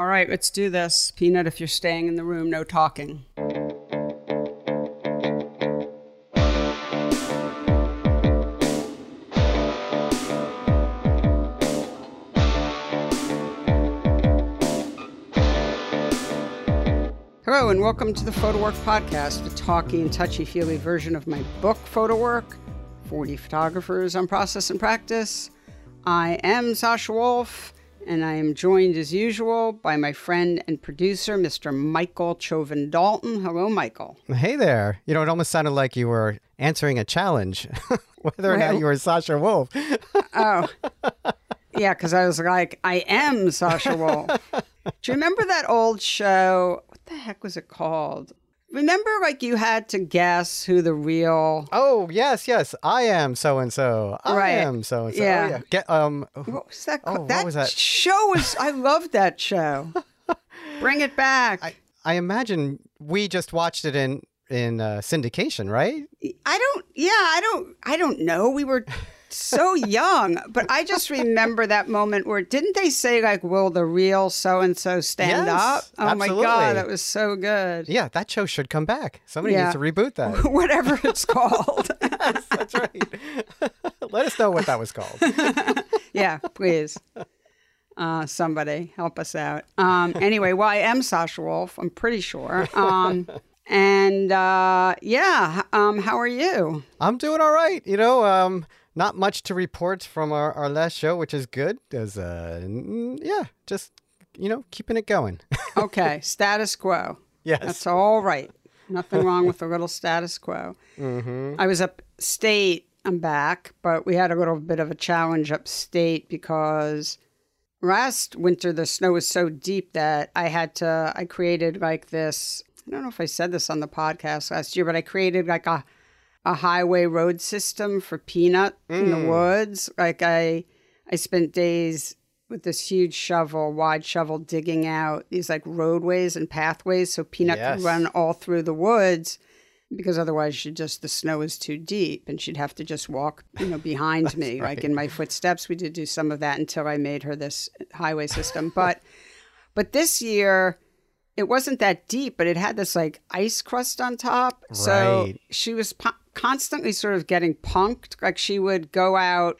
All right, let's do this. Peanut, if you're staying in the room, no talking. Hello, and welcome to the Photo Work Podcast, the talky and touchy feely version of my book, Photo Work 40 Photographers on Process and Practice. I am Sasha Wolf, and I am joined as usual by my friend and producer, Mr. Michael Chovan Dalton. Hello, Michael. Hey there. You know, it almost sounded like you were answering a challenge, whether or not you were Sasha Wolf. Oh, yeah, because I was like, I am Sasha Wolf. Do you remember that old show? What the heck was it called? Remember, like, you had to guess who the real. Oh, yes, yes. I am so and so. I Right. am so and so. Yeah. Get um What was that? Oh, that, was that? show was. I loved that show. Bring it back. I, I imagine we just watched it in in uh, syndication, right? I don't. Yeah, I don't. I don't know. We were so young, but I just remember that moment where didn't they say like, "Will the real so and so stand Yes, up?" Oh my god, that was so good. Yeah, that show should come back. Somebody Yeah. needs to reboot that. Whatever it's called. That's right. Let us know what that was called. yeah, please. Uh, somebody help us out. Um, anyway, well, I am Sasha Wolf. I'm pretty sure. Um, and uh, yeah, um, how are you? I'm doing all right. You know, um, not much to report from our, our last show, which is good. As uh, yeah, just you know, keeping it going. Okay, status quo. yes. That's all right. Nothing wrong with a little status quo. mm-hmm. I was upstate. I'm back, but we had a little bit of a challenge upstate because last winter the snow was so deep that I had to. I created like this. I don't know if I said this on the podcast last year, but I created like a a highway road system for Peanut in the mm. woods. Like I I spent days with this huge shovel, wide shovel, digging out these like roadways and pathways so Peanut Yes. could run all through the woods because otherwise she just the snow is too deep and she'd have to just walk you know behind me like in my footsteps. We did do some of that until i made her this highway system. But but this year it wasn't that deep but it had this like ice crust on top. So she was constantly sort of getting punked like she would go out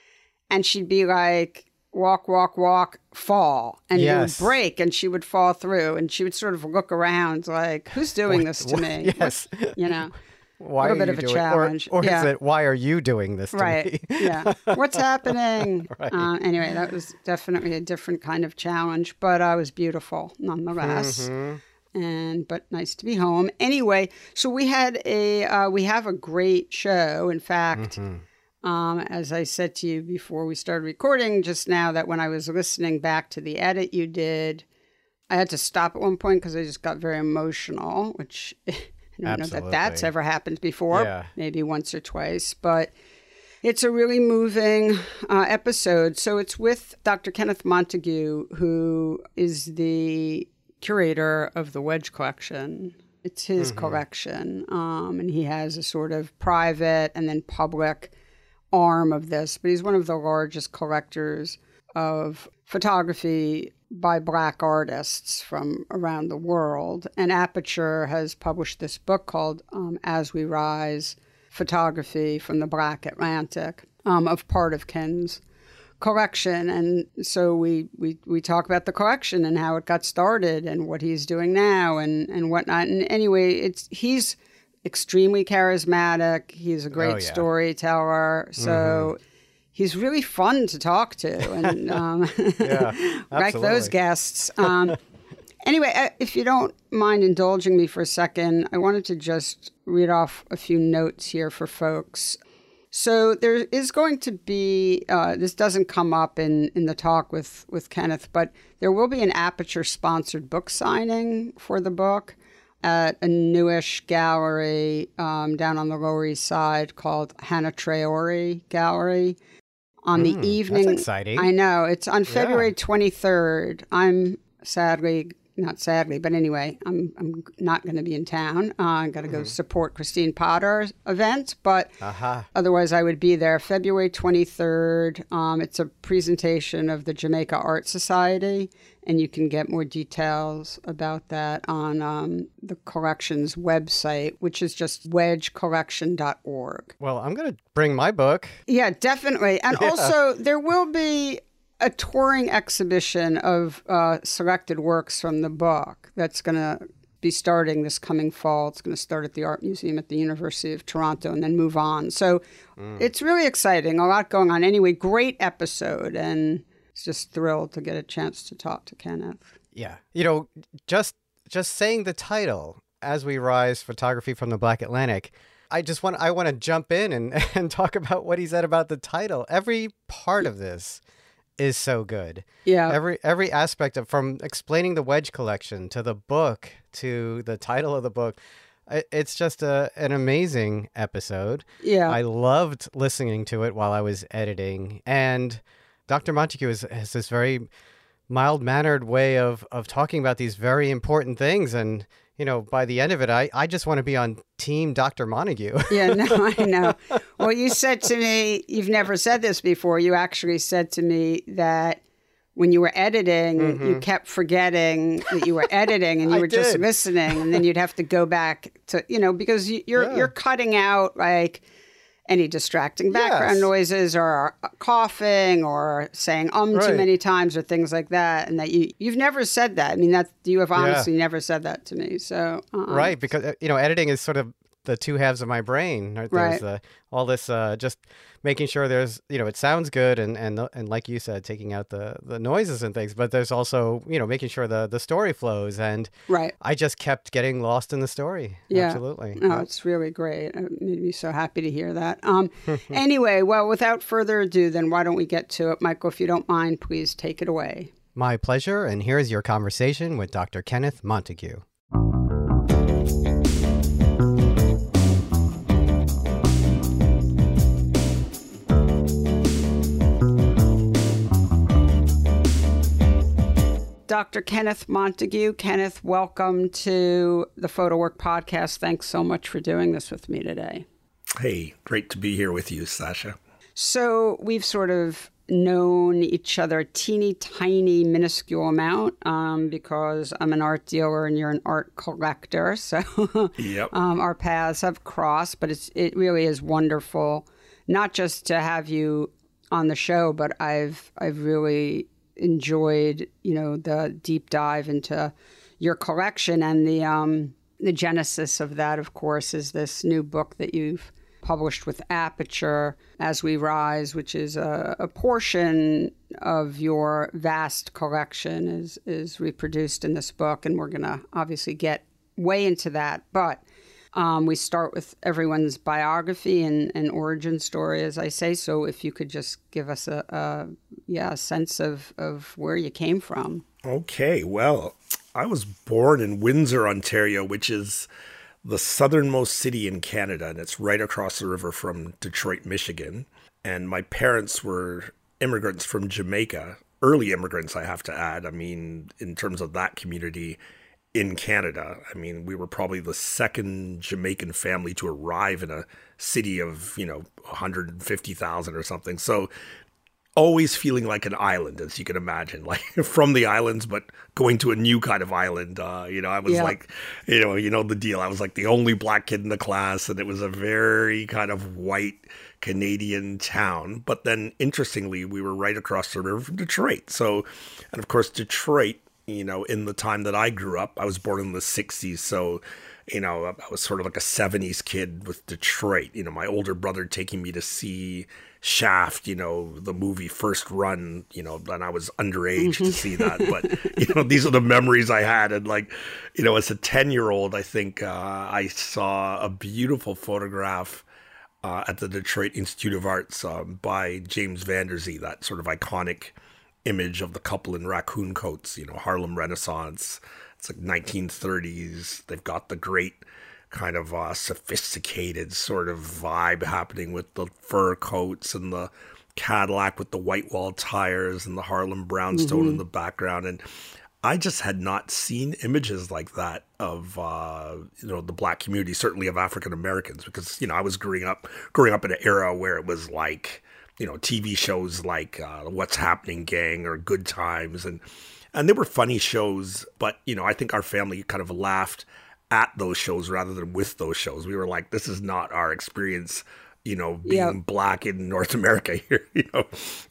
and she'd be like walk walk walk fall and Yes. it would break and she would fall through and she would sort of look around like who's doing this to me Yes. you know Why little are bit you of a doing, challenge. Or, or Yeah. is it why are you doing this to right yeah what's happening Right. uh, anyway that was definitely a different kind of challenge but uh, it was beautiful nonetheless Mm-hmm. And but nice to be home anyway so we had a uh, we have a great show in fact Mm-hmm. um, as i said to you before we started recording just now that when i was listening back to the edit you did i had to stop at one point because i just got very emotional which i don't know that that's ever happened before Yeah. maybe once or twice but it's a really moving uh, episode. So it's with Dr. Kenneth Montague, who is the curator of the Wedge collection. It's his collection, um, and he has a sort of private and then public arm of this. But he's one of the largest collectors of photography by black artists from around the world. And Aperture has published this book called um, As We Rise Photography from the Black Atlantic um, of part of Ken's collection. And so we, we, we talk about the correction and how it got started and what he's doing now and, and whatnot. And anyway, it's he's extremely charismatic. He's a great Oh, yeah. storyteller. So he's really fun to talk to and um, Yeah, like those guests. Um, anyway, uh, if you don't mind indulging me for a second, I wanted to just read off a few notes here for folks. So there is going to be uh, this doesn't come up in, in the talk with with Kenneth, but there will be an Aperture sponsored book signing for the book at a newish gallery um, down on the Lower East Side called Hannah Traore Gallery. On the evening, Hmm, exciting. I know it's on February twenty third. I'm sadly not sadly, but anyway, I'm I'm not going to be in town. Uh, I got to go support Christine Potter's event, but Aha. otherwise I would be there. February 23rd. Um, it's a presentation of the Jamaica Art Society, and you can get more details about that on um, the collection's website, which is just wedgecollection.org. Well, I'm going to bring my book. Yeah, definitely. And also, there will be a touring exhibition of uh, selected works from the book that's going to be starting this coming fall. It's going to start at the Art Museum at the University of Toronto and then move on. So it's really exciting. A lot going on. Anyway, great episode. And it's just thrilled to get a chance to talk to Kenneth. Yeah. You know, just just saying the title as we rise photography from the Black Atlantic. I just want I want to jump in and and talk about what he said about the title. Every part of this is so good. Yeah. Every every aspect of from explaining the wedge collection to the book to the title of the book. It's just a an amazing episode. Yeah. I loved listening to it while I was editing. And Dr. Montague has, has this very mild mannered way of, of talking about these very important things. And, you know, by the end of it, I, I just want to be on team Dr. Montague. Yeah, no, I know. Well, you said to me, you've never said this before. You actually said to me that when you were editing, you kept forgetting that you were editing and you Mm-hmm. Were just listening, and then you'd have to go back to, you know, because you, you're Yeah. you're cutting out like any distracting background Yes. noises or coughing or saying um too many times or things like that, and that you you've never said that. I mean, that you have honestly never said that to me. So um, right. Because, uh, you know, editing is sort of the two halves of my brain. Right? Right. There's the, all this uh, just making sure there's, you know, it sounds good. And, and, and like you said, taking out the, the noises and things. But there's also, you know, making sure the, the story flows. And right. I just kept getting lost in the story. Yeah. Absolutely. Oh, it's really great. It made me so happy to hear that. Um, anyway, well, without further ado, then why don't we get to it? Michael, if you don't mind, please take it away. My pleasure, and here's your conversation with Dr. Kenneth Montague. Dr. Kenneth Montague. Kenneth, welcome to the Photo Work Podcast. Thanks so much for doing this with me today. Hey, great to be here with you, Sasha. So we've sort of known each other a teeny tiny minuscule amount um, because I'm an art dealer and you're an art collector. So Yep. um, our paths have crossed, but it's it really is wonderful, not just to have you on the show, but I've I've really enjoyed you know the deep dive into your collection and the um, the genesis of that, of course, is this new book that you've published with Aperture, As We Rise, which is a, a portion of your vast collection is is reproduced in this book, and we're gonna obviously get way into that, but. Um, we start with everyone's biography and, and origin story, as I say. So, if you could just give us a, a yeah a sense of, of where you came from. Okay, well, I was born in Windsor, Ontario, which is the southernmost city in Canada, and it's right across the river from Detroit, Michigan. And my parents were immigrants from Jamaica, early immigrants, I have to add. I mean, in terms of that community in Canada, I mean, we were probably the second Jamaican family to arrive in a city of, you know, 150,000 or something. So, always feeling like an island, as you can imagine, like from the islands, but going to a new kind of island. Uh, you know, I was Yeah. like, you know, you know the deal. I was like the only black kid in the class, and it was a very kind of white Canadian town. But then, interestingly, we were right across the river from Detroit. So, and of course, Detroit. You know, in the time that I grew up, I was born in the '60s, so you know, I was sort of like a 70s kid with Detroit. You know, my older brother taking me to see Shaft, you know, the movie First Run, you know, and I was underage to see that. But, you know, these are the memories I had. And like, you know, as a 10 year old, I think uh, I saw a beautiful photograph uh, at the Detroit Institute of Arts um, by James Vanderzee, that sort of iconic image of the couple in raccoon coats, you know, Harlem Renaissance. It's like 1930s. They've got the great kind of uh, sophisticated sort of vibe happening with the fur coats and the Cadillac with the white wall tires and the Harlem brownstone in the background. And I just had not seen images like that of uh, you know the black community, certainly of African Americans, because you know I was growing up growing up in an era where it was like you know TV shows like uh, What's Happening Gang or Good Times, and and they were funny shows, but you know I think our family kind of laughed at those shows rather than with those shows. We were like, this is not our experience you know, being yep. black in North America here, you know,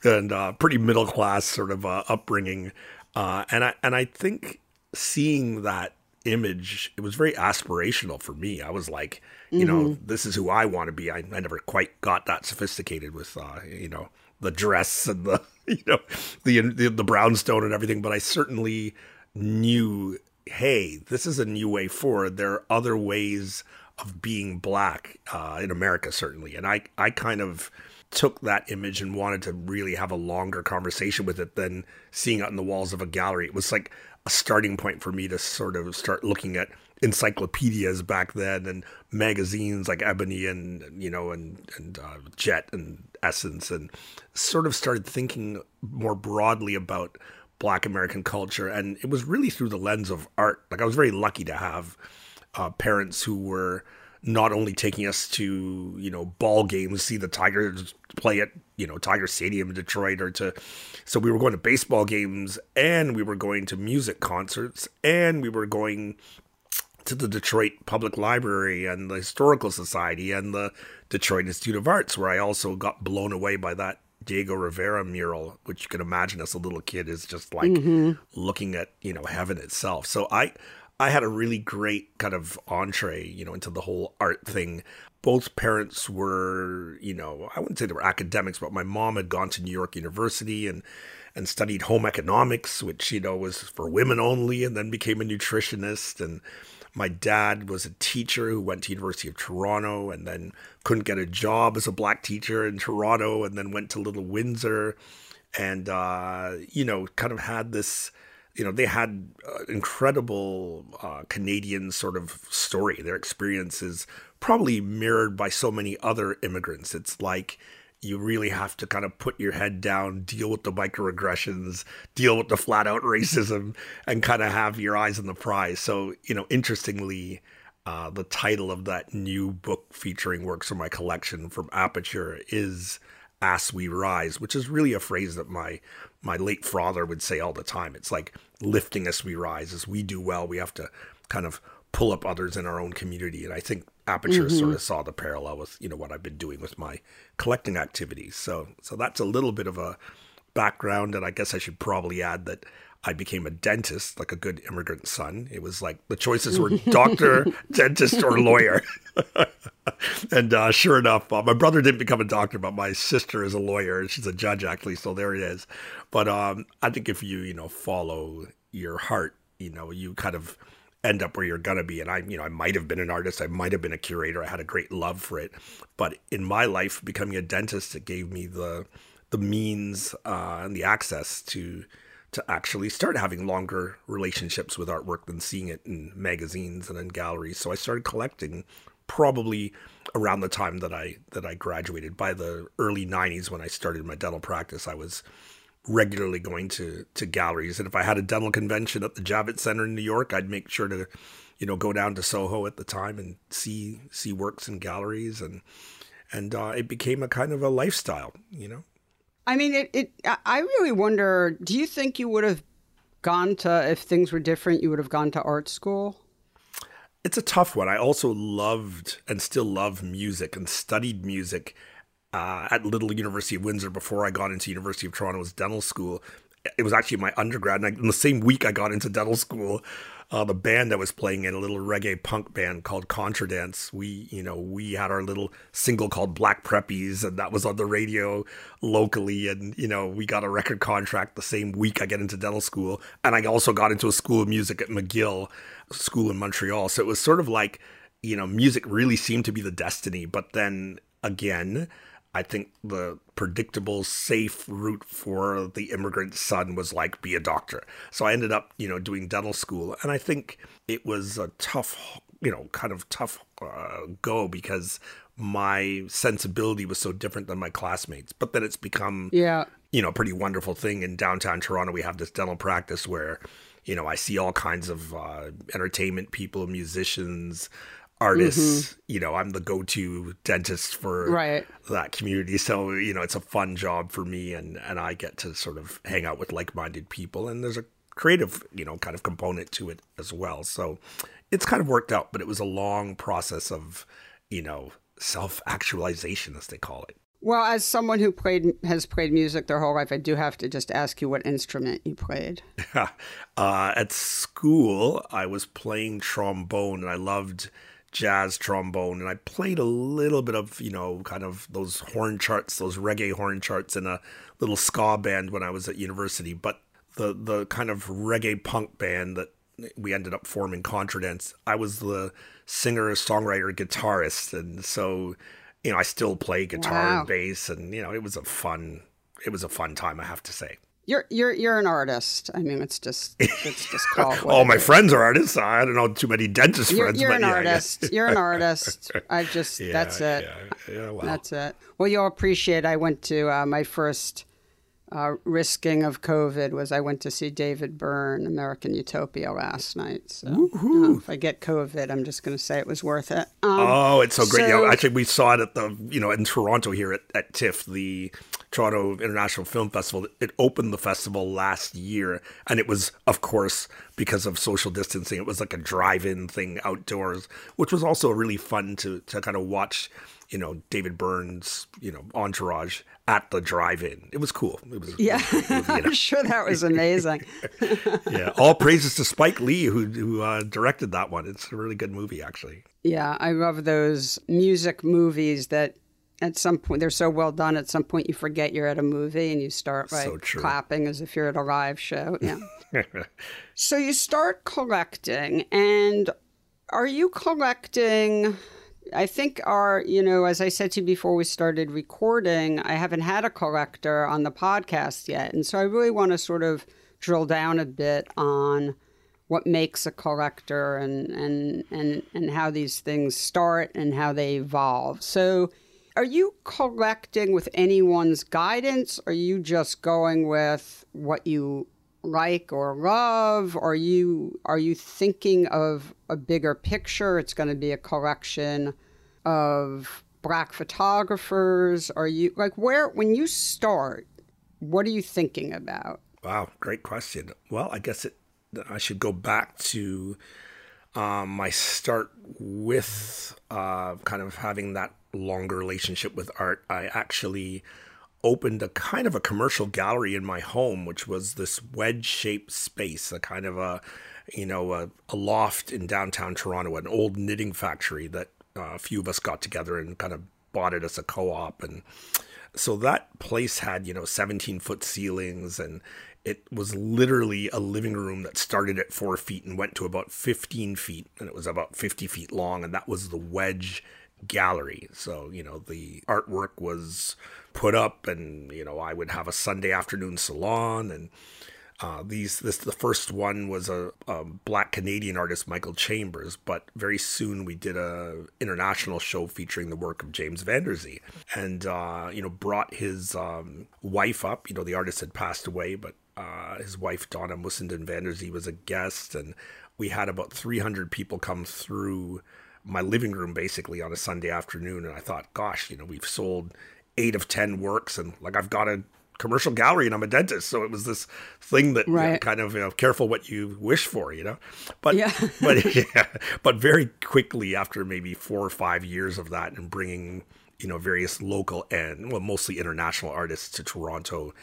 and uh, pretty middle class sort of uh, upbringing. Uh, and I and I think seeing that image, it was very aspirational for me. I was like, you mm-hmm. know, this is who I want to be. I, I never quite got that sophisticated with, uh, you know, the dress and the, you know, the, the the brownstone and everything. But I certainly knew, hey, this is a new way forward. There are other ways of being black uh, in America, certainly. And I, I kind of took that image and wanted to really have a longer conversation with it than seeing it on the walls of a gallery. It was like a starting point for me to sort of start looking at encyclopedias back then and magazines like Ebony and you know and and uh, Jet and Essence and sort of started thinking more broadly about Black American culture and it was really through the lens of art. Like I was very lucky to have uh, parents who were not only taking us to you know ball games, see the Tigers play at you know Tiger Stadium in Detroit, or to so we were going to baseball games and we were going to music concerts and we were going to the Detroit Public Library and the Historical Society and the Detroit Institute of Arts, where I also got blown away by that Diego Rivera mural, which you can imagine as a little kid is just like mm-hmm. looking at you know heaven itself. So I I had a really great kind of entree, you know, into the whole art thing. Both parents were, you know, I wouldn't say they were academics, but my mom had gone to New York University and and studied home economics, which you know was for women only, and then became a nutritionist. And my dad was a teacher who went to University of Toronto and then couldn't get a job as a black teacher in Toronto, and then went to Little Windsor, and uh, you know, kind of had this you know, they had uh, incredible uh, Canadian sort of story. Their experience is probably mirrored by so many other immigrants. It's like you really have to kind of put your head down, deal with the microaggressions, deal with the flat out racism, and kind of have your eyes on the prize. So, you know, interestingly, uh, the title of that new book featuring works from my collection from Aperture is As We Rise, which is really a phrase that my my late father would say all the time. It's like lifting as we rise. As we do well, we have to kind of pull up others in our own community. And I think Aperture mm-hmm. sort of saw the parallel with you know what I've been doing with my collecting activities. So so that's a little bit of a background, and I guess I should probably add that I became a dentist, like a good immigrant son. It was like the choices were doctor, dentist, or lawyer. and uh, sure enough, uh, my brother didn't become a doctor, but my sister is a lawyer. She's a judge, actually. So there it is. But um, I think if you, you know, follow your heart, you know, you kind of end up where you're gonna be. And I, you know, I might have been an artist, I might have been a curator. I had a great love for it, but in my life, becoming a dentist, it gave me the the means uh, and the access to to actually start having longer relationships with artwork than seeing it in magazines and in galleries. So I started collecting probably around the time that I that I graduated. By the early 90s when I started my dental practice, I was regularly going to to galleries and if I had a dental convention at the Javits Center in New York, I'd make sure to you know go down to Soho at the time and see see works in galleries and and uh, it became a kind of a lifestyle, you know. I mean, it, it. I really wonder. Do you think you would have gone to if things were different? You would have gone to art school. It's a tough one. I also loved and still love music and studied music uh, at Little University of Windsor before I got into University of Toronto's dental school. It was actually my undergrad, and I, in the same week I got into dental school, uh, the band that was playing in, a little reggae punk band called Contradance, we, you know, we had our little single called Black Preppies, and that was on the radio locally. And, you know, we got a record contract the same week I get into dental school. And I also got into a school of music at McGill School in Montreal. So it was sort of like, you know, music really seemed to be the destiny. But then again, I think the predictable, safe route for the immigrant son was like be a doctor. So I ended up, you know, doing dental school, and I think it was a tough, you know, kind of tough uh, go because my sensibility was so different than my classmates. But then it's become, yeah, you know, a pretty wonderful thing in downtown Toronto. We have this dental practice where you know, I see all kinds of uh, entertainment people, musicians, artists. Mm-hmm. You know, I'm the go-to dentist for right. that community. So you know, it's a fun job for me, and and I get to sort of hang out with like-minded people, and there's a creative, you know, kind of component to it as well. So it's kind of worked out, but it was a long process of, you know, self-actualization, as they call it. Well, as someone who played has played music their whole life, I do have to just ask you what instrument you played. uh, at school, I was playing trombone, and I loved jazz trombone, and I played a little bit of you know kind of those horn charts, those reggae horn charts, in a little ska band when I was at university. But the the kind of reggae punk band that we ended up forming Contradence, I was the singer, songwriter, guitarist, and so you know, I still play guitar wow. and bass, and you know, it was a fun, it was a fun time, I have to say. You're you're you're an artist. I mean, it's just it's just called. All my friends are artists. I don't know too many dentist you're, friends. You're an yeah, artist. You're an artist. I just yeah, that's it. Yeah, well. That's it. Well, you'll appreciate. I went to uh, my first uh, risking of COVID was I went to see David Byrne, American Utopia last night. So uh, if I get COVID, I'm just going to say it was worth it. Um, oh, it's so great! So, yeah, actually, we saw it at the you know in Toronto here at, at TIFF, the Toronto International Film Festival. It opened the festival last year, and it was, of course, because of social distancing. It was like a drive-in thing outdoors, which was also really fun to to kind of watch you know David Byrne's you know entourage at the drive-in. It was cool. It was yeah. It was, I'm sure that was amazing. yeah, all praises to Spike Lee who who uh, directed that one. It's a really good movie actually. Yeah, I love those music movies that at some point they're so well done. At some point you forget you're at a movie and you start like so clapping as if you're at a live show. Yeah. so you start collecting, and are you collecting? I think our, you know, as I said to you before we started recording, I haven't had a collector on the podcast yet. And so I really want to sort of drill down a bit on what makes a collector and and and and how these things start and how they evolve. So are you collecting with anyone's guidance? Are you just going with what you like or love? Are you are you thinking of a bigger picture? It's going to be a collection of black photographers. Are you like where when you start? What are you thinking about? Wow, great question. Well, I guess it. I should go back to um, my start with uh, kind of having that longer relationship with art. I actually opened a kind of a commercial gallery in my home, which was this wedge shaped space, a kind of a, you know, a, a, loft in downtown Toronto, an old knitting factory that uh, a few of us got together and kind of bought it as a co op. And so that place had, you know, 17 foot ceilings and it was literally a living room that started at four feet and went to about 15 feet and it was about 50 feet long. And that was the wedge gallery. So, you know, the artwork was put up and, you know, I would have a Sunday afternoon salon and uh, these this the first one was a, a, black Canadian artist Michael Chambers, but very soon we did a international show featuring the work of James Vanderzee, and uh, you know brought his um, wife up. You know the artist had passed away, but uh, his wife Donna Mussenden Vanderzee was a guest, and we had about 300 people come through my living room basically on a Sunday afternoon, and I thought, gosh, you know, we've sold eight of ten works, and like I've got a commercial gallery and I'm a dentist. So it was this thing that right. you know, kind of you know, careful what you wish for, you know. But yeah. but yeah, but very quickly after maybe four or five years of that and bringing you know various local and well mostly international artists to Toronto,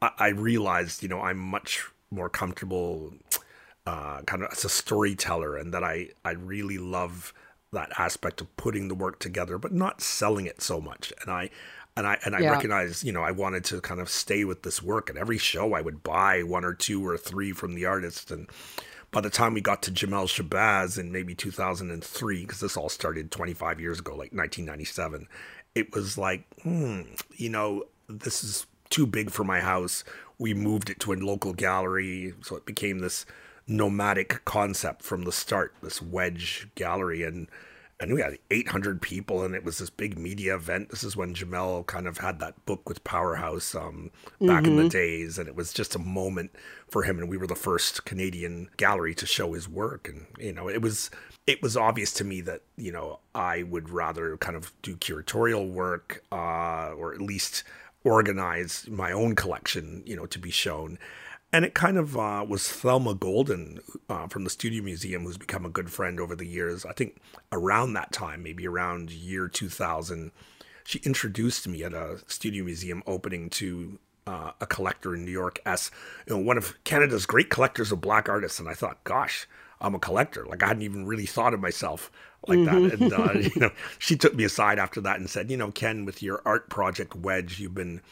I, I realized you know I'm much more comfortable uh, kind of as a storyteller and that I I really love that aspect of putting the work together but not selling it so much and I and I and I yeah. recognized, you know, I wanted to kind of stay with this work. And every show, I would buy one or two or three from the artist. And by the time we got to Jamel Shabazz in maybe 2003, because this all started 25 years ago, like 1997, it was like, hmm, you know, this is too big for my house. We moved it to a local gallery, so it became this nomadic concept from the start, this wedge gallery, and and we had 800 people and it was this big media event. This is when jamel kind of had that book with powerhouse um, back mm-hmm. in the mm-hmm. days. And it was just a moment for him. And we were the first canadian gallery to show his work. And you know it was it was obvious to me that you know i would rather kind of do curatorial work uh, or at least organize my own collection you know to be shown and it kind of uh, was Thelma Golden uh, from the Studio Museum, who's become a good friend over the years. I think around that time, maybe around year 2000, she introduced me at a Studio Museum opening to uh, a collector in New York as you know, one of Canada's great collectors of black artists. And I thought, gosh, I'm a collector. Like I hadn't even really thought of myself like mm-hmm. that. And uh, you know, she took me aside after that and said, you know, Ken, with your art project Wedge, you've been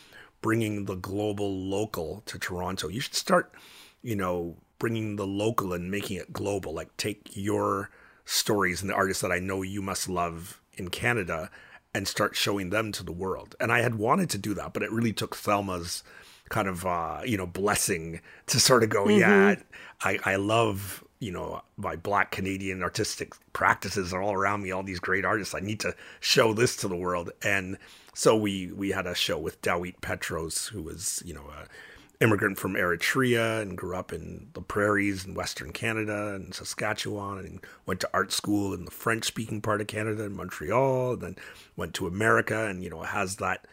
bringing the global local to Toronto. You should start, you know, bringing the local and making it global. Like take your stories and the artists that I know you must love in Canada and start showing them to the world. And I had wanted to do that, but it really took Thelma's kind of uh, you know blessing to sort of go, mm-hmm. yeah, I, I love you know my black Canadian artistic practices are all around me, all these great artists. I need to show this to the world. And so we we had a show with Dawit Petros, who was you know a immigrant from Eritrea and grew up in the prairies in Western Canada and Saskatchewan, and went to art school in the French speaking part of Canada in Montreal, and then went to America, and you know has that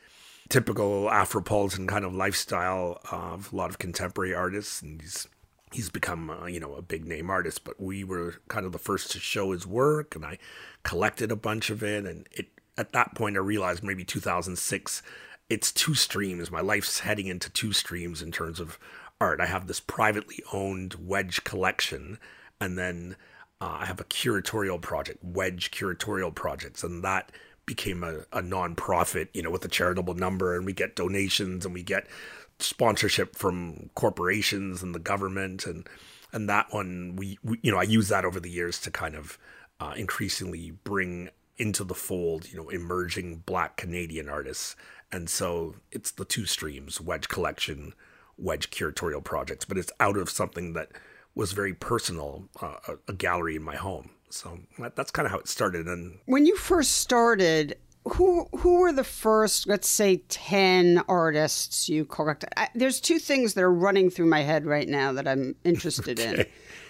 typical Afropolitan kind of lifestyle of a lot of contemporary artists, and he's he's become uh, you know a big name artist. But we were kind of the first to show his work, and I collected a bunch of it, and it at that point, I realized maybe 2006, it's two streams. My life's heading into two streams in terms of art. I have this privately owned Wedge collection, and then uh, I have a curatorial project, Wedge Curatorial Projects, and that became a, a nonprofit, you know, with a charitable number, and we get donations and we get sponsorship from corporations and the government, and and that one we, we you know I use that over the years to kind of uh, increasingly bring into the fold, you know, emerging black Canadian artists. And so it's the two streams, Wedge Collection, Wedge Curatorial Projects, but it's out of something that was very personal, uh, a, a, gallery in my home. So that, that's kind of how it started. And when you first started, who who were the first, let's say, ten artists you collected? I, there's two things that are running through my head right now that I'm interested okay. in.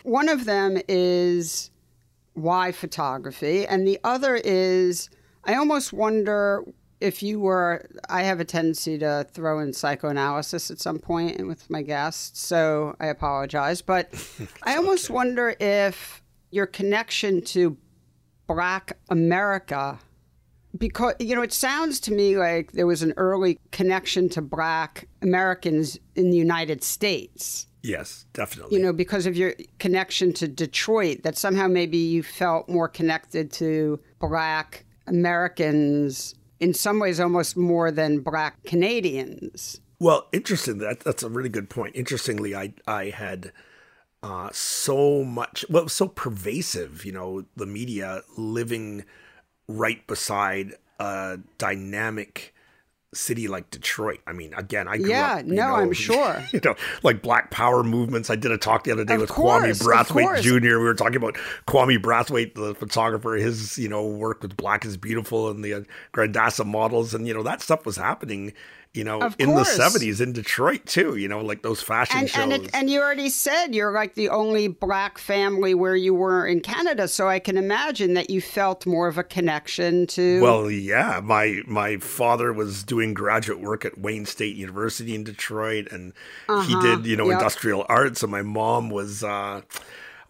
One of them is why photography, and the other is I almost wonder if you were. I have a tendency to throw in psychoanalysis at some point with my guests, so I apologize. But I almost okay. wonder if your connection to Black America because you know it sounds to me like there was an early connection to black americans in the united states Yes, definitely. You know, because of your connection to Detroit, that somehow maybe you felt more connected to Black Americans in some ways almost more than Black Canadians. Well, interesting. That that's a really good point. Interestingly, I I had uh, so much. Well, so pervasive. You know, the media living right beside a dynamic city like Detroit. I mean, again, I grew yeah, up. no, know, I'm sure. You know, like Black Power movements. I did a talk the other day of with course, Kwame Brathwaite Jr. We were talking about Kwame Brathwaite, the photographer, his you know work with Black is Beautiful and the uh, Grandassa models, and you know that stuff was happening you know, of in course. the 70s in Detroit too, you know, like those fashion and, shows. And, it, and, you already said you're like the only black family where you were in Canada, so I can imagine that you felt more of a connection to Well, yeah, my my father was doing graduate work at Wayne State University in Detroit and uh-huh. he did, you know, yep. industrial arts and my mom was uh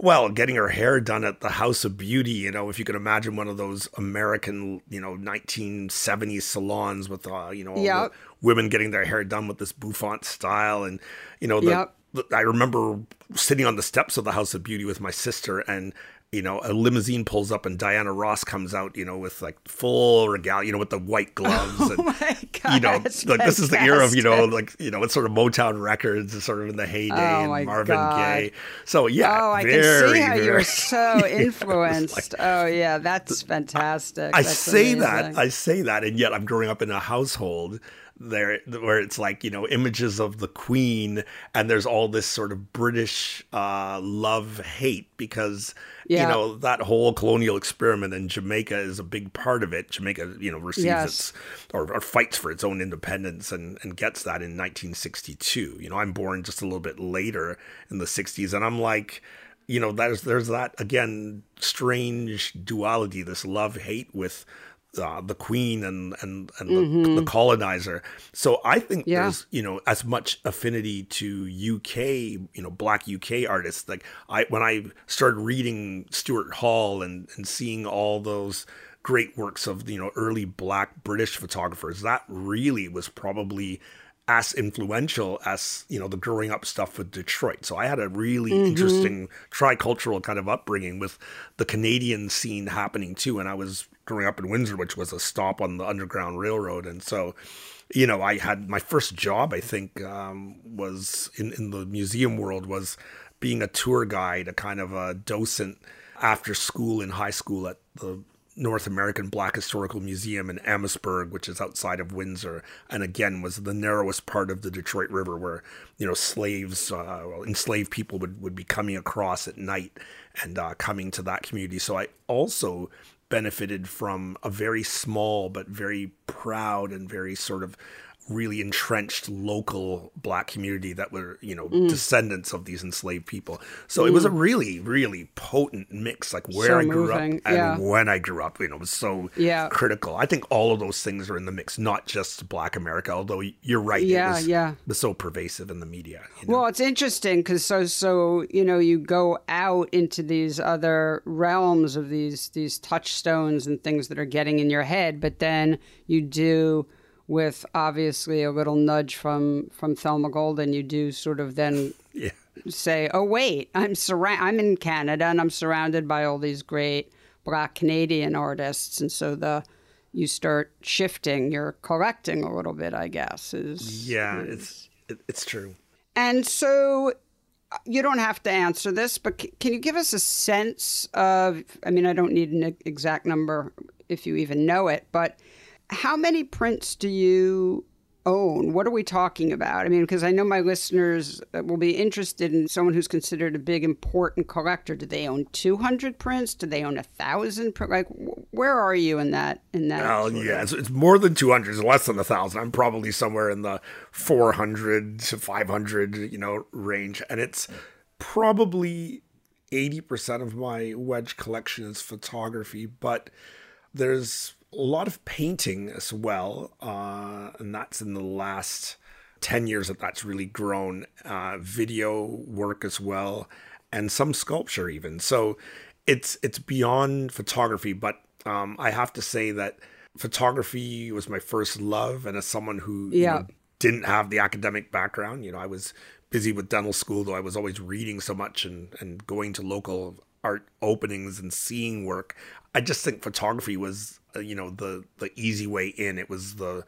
well, getting her hair done at the House of Beauty, you know, if you can imagine one of those American, you know, 1970s salons with, uh, you know, yep. women getting their hair done with this bouffant style. And, you know, the, yep. the, I remember sitting on the steps of the House of Beauty with my sister and you know, a limousine pulls up and Diana Ross comes out, you know, with like full regalia, you know, with the white oh gloves. Oh and, oh my God, you know, like this is the era of, you know, like, you know, it's sort of Motown Records, sort of in the heyday oh and Marvin God. Gaye. So, yeah. Oh, I very, can see how very, you're so influenced. like, oh, yeah, that's fantastic. I that's say amazing. that, I say that, and yet I'm growing up in a household there where it's like you know images of the queen and there's all this sort of british uh, love hate because yeah. you know that whole colonial experiment in jamaica is a big part of it jamaica you know receives yes. its or, or, fights for its own independence and and gets that in 1962 you know i'm born just a little bit later in the 60s and i'm like you know there's there's that again strange duality this love hate with uh, the queen and and and mm-hmm. the, the, colonizer. So I think yeah. there's you know as much affinity to UK you know black UK artists. Like I when I started reading Stuart Hall and and seeing all those great works of you know early black British photographers, that really was probably as influential as you know the growing up stuff with Detroit. So I had a really mm-hmm. interesting tricultural kind of upbringing with the Canadian scene happening too, and I was growing up in Windsor, which was a stop on the Underground Railroad, and so you know I had my first job. I think um, was in in the museum world was being a tour guide, a kind of a docent after school in high school at the North American Black Historical Museum in Amherstburg, which is outside of Windsor, and again was the narrowest part of the Detroit River where you know slaves, uh, enslaved people would would be coming across at night and uh, coming to that community. So I also benefited from a very small but very proud and very sort of really entrenched local black community that were you know mm. descendants of these enslaved people so mm. it was a mm. really really potent mix like where so i grew moving. up and yeah. when i grew up you know it was so yeah. critical i think all of those things are in the mix not just black america although you're right yeah it was, yeah was so pervasive in the media you know? well it's interesting because so so you know you go out into these other realms of these these touchstones and things that are getting in your head but then you do with obviously a little nudge from from Thelma Golden, you do sort of then yeah. say, "Oh wait, I'm surround I'm in Canada and I'm surrounded by all these great Black Canadian artists," and so the you start shifting, you're correcting a little bit, I guess. Is yeah, is, it's it's true. And so you don't have to answer this, but can you give us a sense of? I mean, I don't need an exact number if you even know it, but how many prints do you own? What are we talking about? I mean, because I know my listeners uh, will be interested in someone who's considered a big, important collector. Do they own 200 prints? Do they own a thousand? Like, where are you in that? In that? Well, yeah, it's, it's, more than 200. It's less than a thousand. I'm probably somewhere in the 400 to 500, you know, range, and it's probably 80% of my wedge collection is photography, but there's a lot of painting as well, uh, and that's in the last 10 years that that's really grown. Uh, video work as well, and some sculpture even. So it's it's beyond photography, but um, I have to say that photography was my first love, and as someone who yeah. you know, didn't have the academic background, you know, I was busy with dental school, though I was always reading so much and, and going to local art openings and seeing work. I just think photography was you know the the easy way in. It was the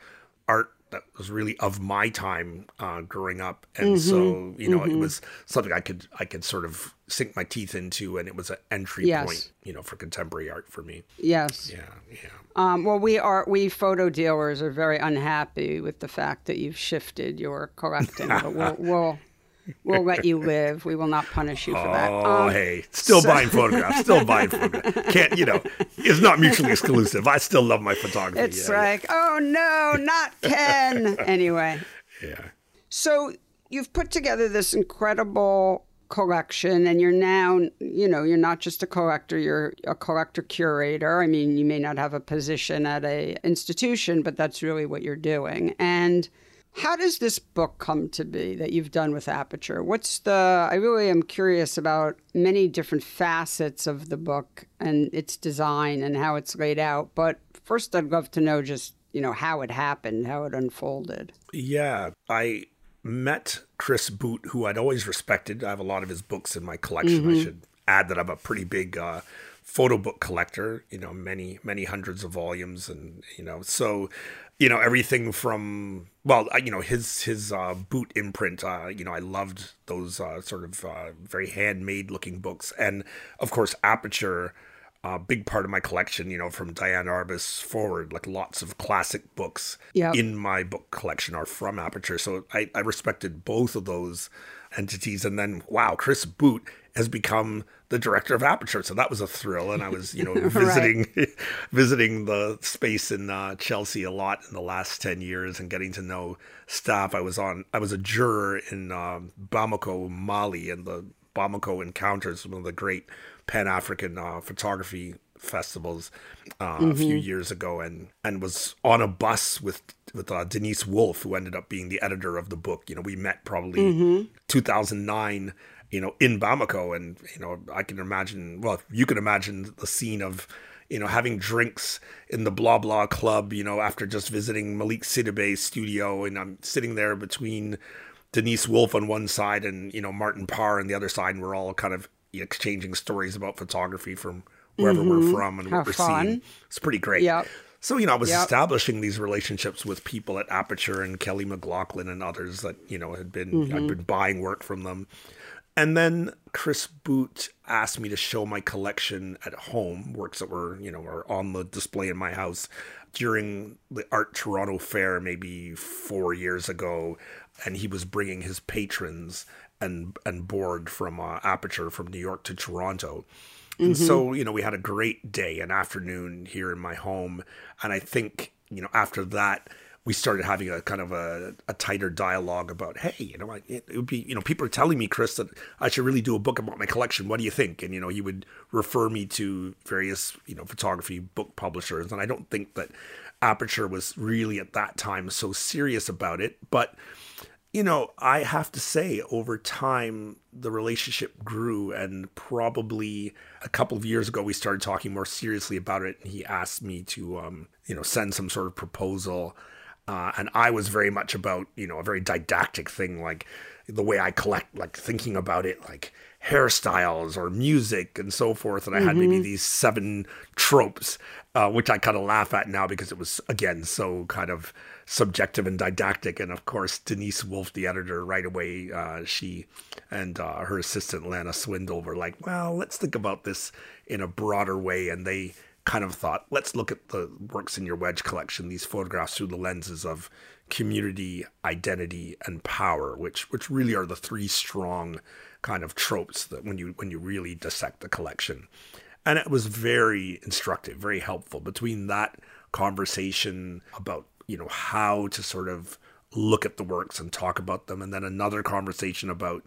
art that was really of my time uh, growing up, and mm-hmm. so you know mm-hmm. it was something I could I could sort of sink my teeth into, and it was an entry yes. point, you know, for contemporary art for me. Yes. Yeah. Yeah. Um, well, we are we photo dealers are very unhappy with the fact that you've shifted your collecting, but we'll, we'll We'll let you live. We will not punish you for that. Oh, um, hey, still so... buying photographs. Still buying photographs. Can't you know? It's not mutually exclusive. I still love my photography. It's yeah, like, yeah. oh no, not Ken. anyway. Yeah. So you've put together this incredible collection and you're now you know you're not just a collector you're a collector curator i mean you may not have a position at a institution but that's really what you're doing and how does this book come to be that you've done with Aperture? What's the, I really am curious about many different facets of the book and its design and how it's laid out. But first, I'd love to know just, you know, how it happened, how it unfolded. Yeah. I met Chris Boot, who I'd always respected. I have a lot of his books in my collection. Mm-hmm. I should add that I'm a pretty big uh, photo book collector, you know, many, many hundreds of volumes. And, you know, so you know everything from well you know his his uh, boot imprint uh, you know i loved those uh, sort of uh, very handmade looking books and of course aperture a big part of my collection, you know, from Diane Arbus forward, like lots of classic books Yep. in my book collection are from Aperture. So I, I respected both of those entities. And then, wow, Chris Boot has become the director of Aperture. So that was a thrill. And I was, you know, visiting visiting the space in uh, Chelsea a lot in the last 10 years and getting to know staff. I was on, I was a juror in um, Bamako, Mali, and the Bamako Encounters, one of the great Pan African uh, photography festivals uh, a few years ago, and and was on a bus with with uh, Denise Wolf, who ended up being the editor of the book. You know, we met probably 2009. You know, in Bamako, and you know, I can imagine. Well, you can imagine the scene of you know, having drinks in the blah blah club, you know, after just visiting Malik Sidibe's studio, and I'm sitting there between Denise Wolf on one side and you know Martin Parr on the other side, and we're all kind of exchanging stories about photography from wherever we're mm-hmm. from and How what we're fun. seeing. It's pretty great. Yep. So you know, I was Yep. establishing these relationships with people at Aperture and Kelly McLaughlin and others that you know had been I'd mm-hmm. been buying work from them. And then Chris Boot asked me to show my collection at home, works that were, you know, are on the display in my house during the Art Toronto Fair maybe four years ago. And he was bringing his patrons and and board from uh, Aperture from New York to Toronto. And so, you know, we had a great day, an afternoon here in my home. And I think, you know, after that, we started having a kind of a, a tighter dialogue about, hey, you know, it, it would be, you know, people are telling me, Chris, that I should really do a book about my collection. What do you think? And, you know, he would refer me to various, you know, photography book publishers. And I don't think that Aperture was really at that time so serious about it. But, you know, I have to say, over time, the relationship grew, and probably a couple of years ago, we started talking more seriously about it. And he asked me to, um, you know, send some sort of proposal. Uh, and I was very much about, you know, a very didactic thing, like the way I collect, like thinking about it, like hairstyles or music and so forth. And I had maybe these seven tropes, uh, which I kind of laugh at now because it was, again, so kind of subjective and didactic. And of course, Denise Wolff, the editor, right away, uh, she and uh, her assistant, Lana Swindle, were like, well, let's think about this in a broader way. And they kind of thought, let's look at the works in your wedge collection, these photographs through the lenses of community, identity, and power, which which really are the three strong kind of tropes that when you when you really dissect the collection. And it was very instructive, very helpful between that conversation about, you know, how to sort of look at the works and talk about them, and then another conversation about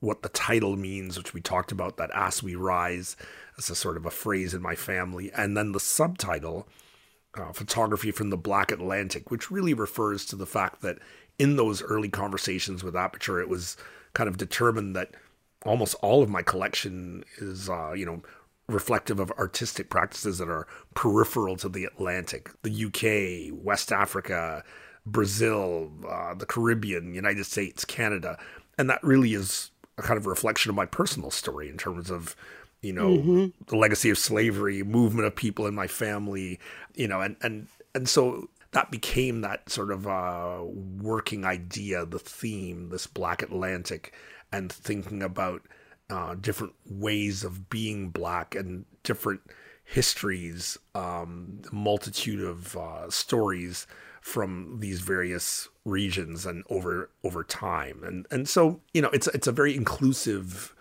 what the title means, which we talked about, that As We Rise, as a sort of a phrase in my family, and then the subtitle, uh, Photography from the Black Atlantic, which really refers to the fact that in those early conversations with Aperture, it was kind of determined that almost all of my collection is, uh, you know, reflective of artistic practices that are peripheral to the Atlantic, the UK, West Africa, Brazil, uh, the Caribbean, United States, Canada. And that really is a kind of reflection of my personal story in terms of, you know, the legacy of slavery, movement of people in my family, you know, and, and, and so that became that sort of uh, working idea, the theme, this Black Atlantic, and thinking about uh, different ways of being Black and different histories, um, multitude of uh, stories from these various regions and over over time, and and so you know it's it's a very inclusive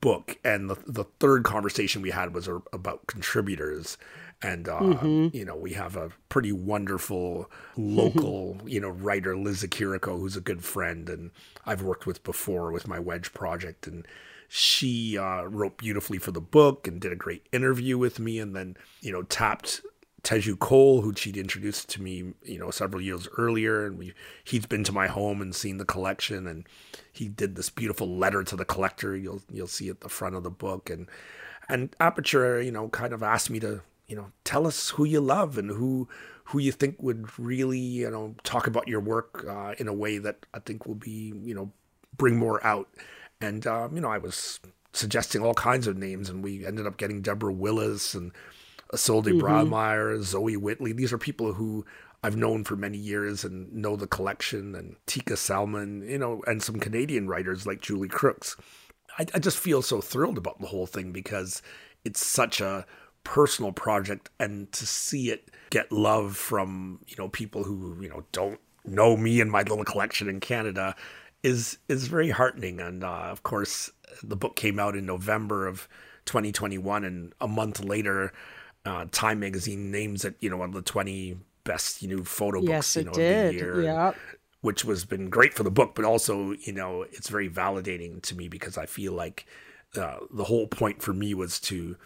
book. And the the third conversation we had was about contributors, and uh, you know we have a pretty wonderful local you know writer Liz Ikiriko, who's a good friend and I've worked with before with my Wedge project, and she uh, wrote beautifully for the book and did a great interview with me, and then you know tapped Teju Cole, who she'd introduced to me, you know, several years earlier, and we he's been to my home and seen the collection, and he did this beautiful letter to the collector. You'll you'll see at the front of the book, and and Aperture, you know, kind of asked me to, you know, tell us who you love and who who you think would really, you know, talk about your work uh, in a way that I think will be, you know, bring more out. And um, you know, I was suggesting all kinds of names, and we ended up getting Deborah Willis and Isolde Brielmaier, Zoe Whitley. These are people who I've known for many years and know the collection, and Tika Salmon, you know, and some Canadian writers like Julie Crooks. I, I just feel so thrilled about the whole thing because it's such a personal project and to see it get love from, you know, people who, you know, don't know me and my little collection in Canada is is very heartening. And uh, of course, the book came out in November of 2021, and a month later, uh, Time Magazine names it, you know, one of the 20 best, you know, photo yes, books, you know, did. of the year. Yep. Which was been great for the book, but also, you know, it's very validating to me because I feel like uh, the whole point for me was to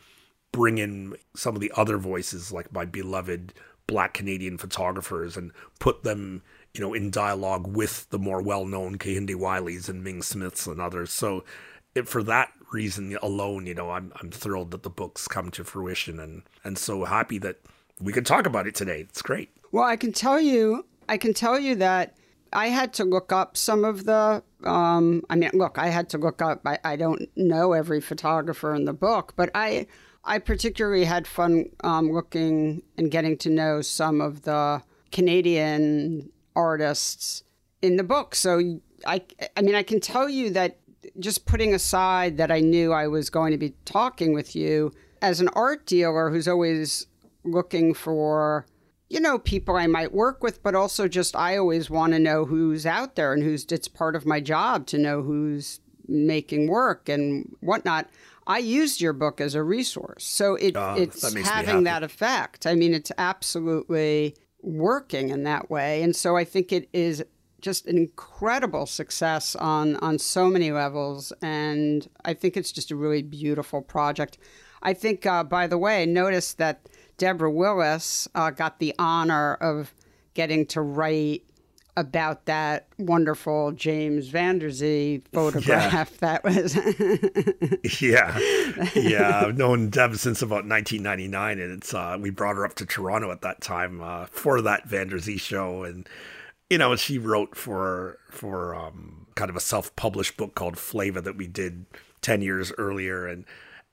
bring in some of the other voices, like my beloved Black Canadian photographers, and put them you know, in dialogue with the more well-known Kehinde Wileys and Ming Smiths and others. So, it, for that reason alone, you know, I'm I'm thrilled that the book's come to fruition and and so happy that we can talk about it today. It's great. Well, I can tell you, I can tell you that I had to look up some of the. Um, I mean, look, I had to look up. I, I don't know every photographer in the book, but I I particularly had fun um, looking and getting to know some of the Canadian artists in the book. So I, I mean, I can tell you that just putting aside that I knew I was going to be talking with you as an art dealer who's always looking for, you know, people I might work with, but also just I always want to know who's out there and who's, it's part of my job to know who's making work and whatnot. I used your book as a resource. So it, uh, it's having that effect. I mean, it's absolutely working in that way. And so I think it is just an incredible success on on so many levels and I think it's just a really beautiful project. I think uh, by the way, notice that Deborah Willis uh, got the honor of getting to write about that wonderful James Van Der Zee photograph. Yeah. That was. yeah, yeah. I've known Deb since about 1999, and it's uh, we brought her up to Toronto at that time uh, for that Van Der Zee show, and you know she wrote for for um, kind of a self published book called Flava that we did 10 years earlier, and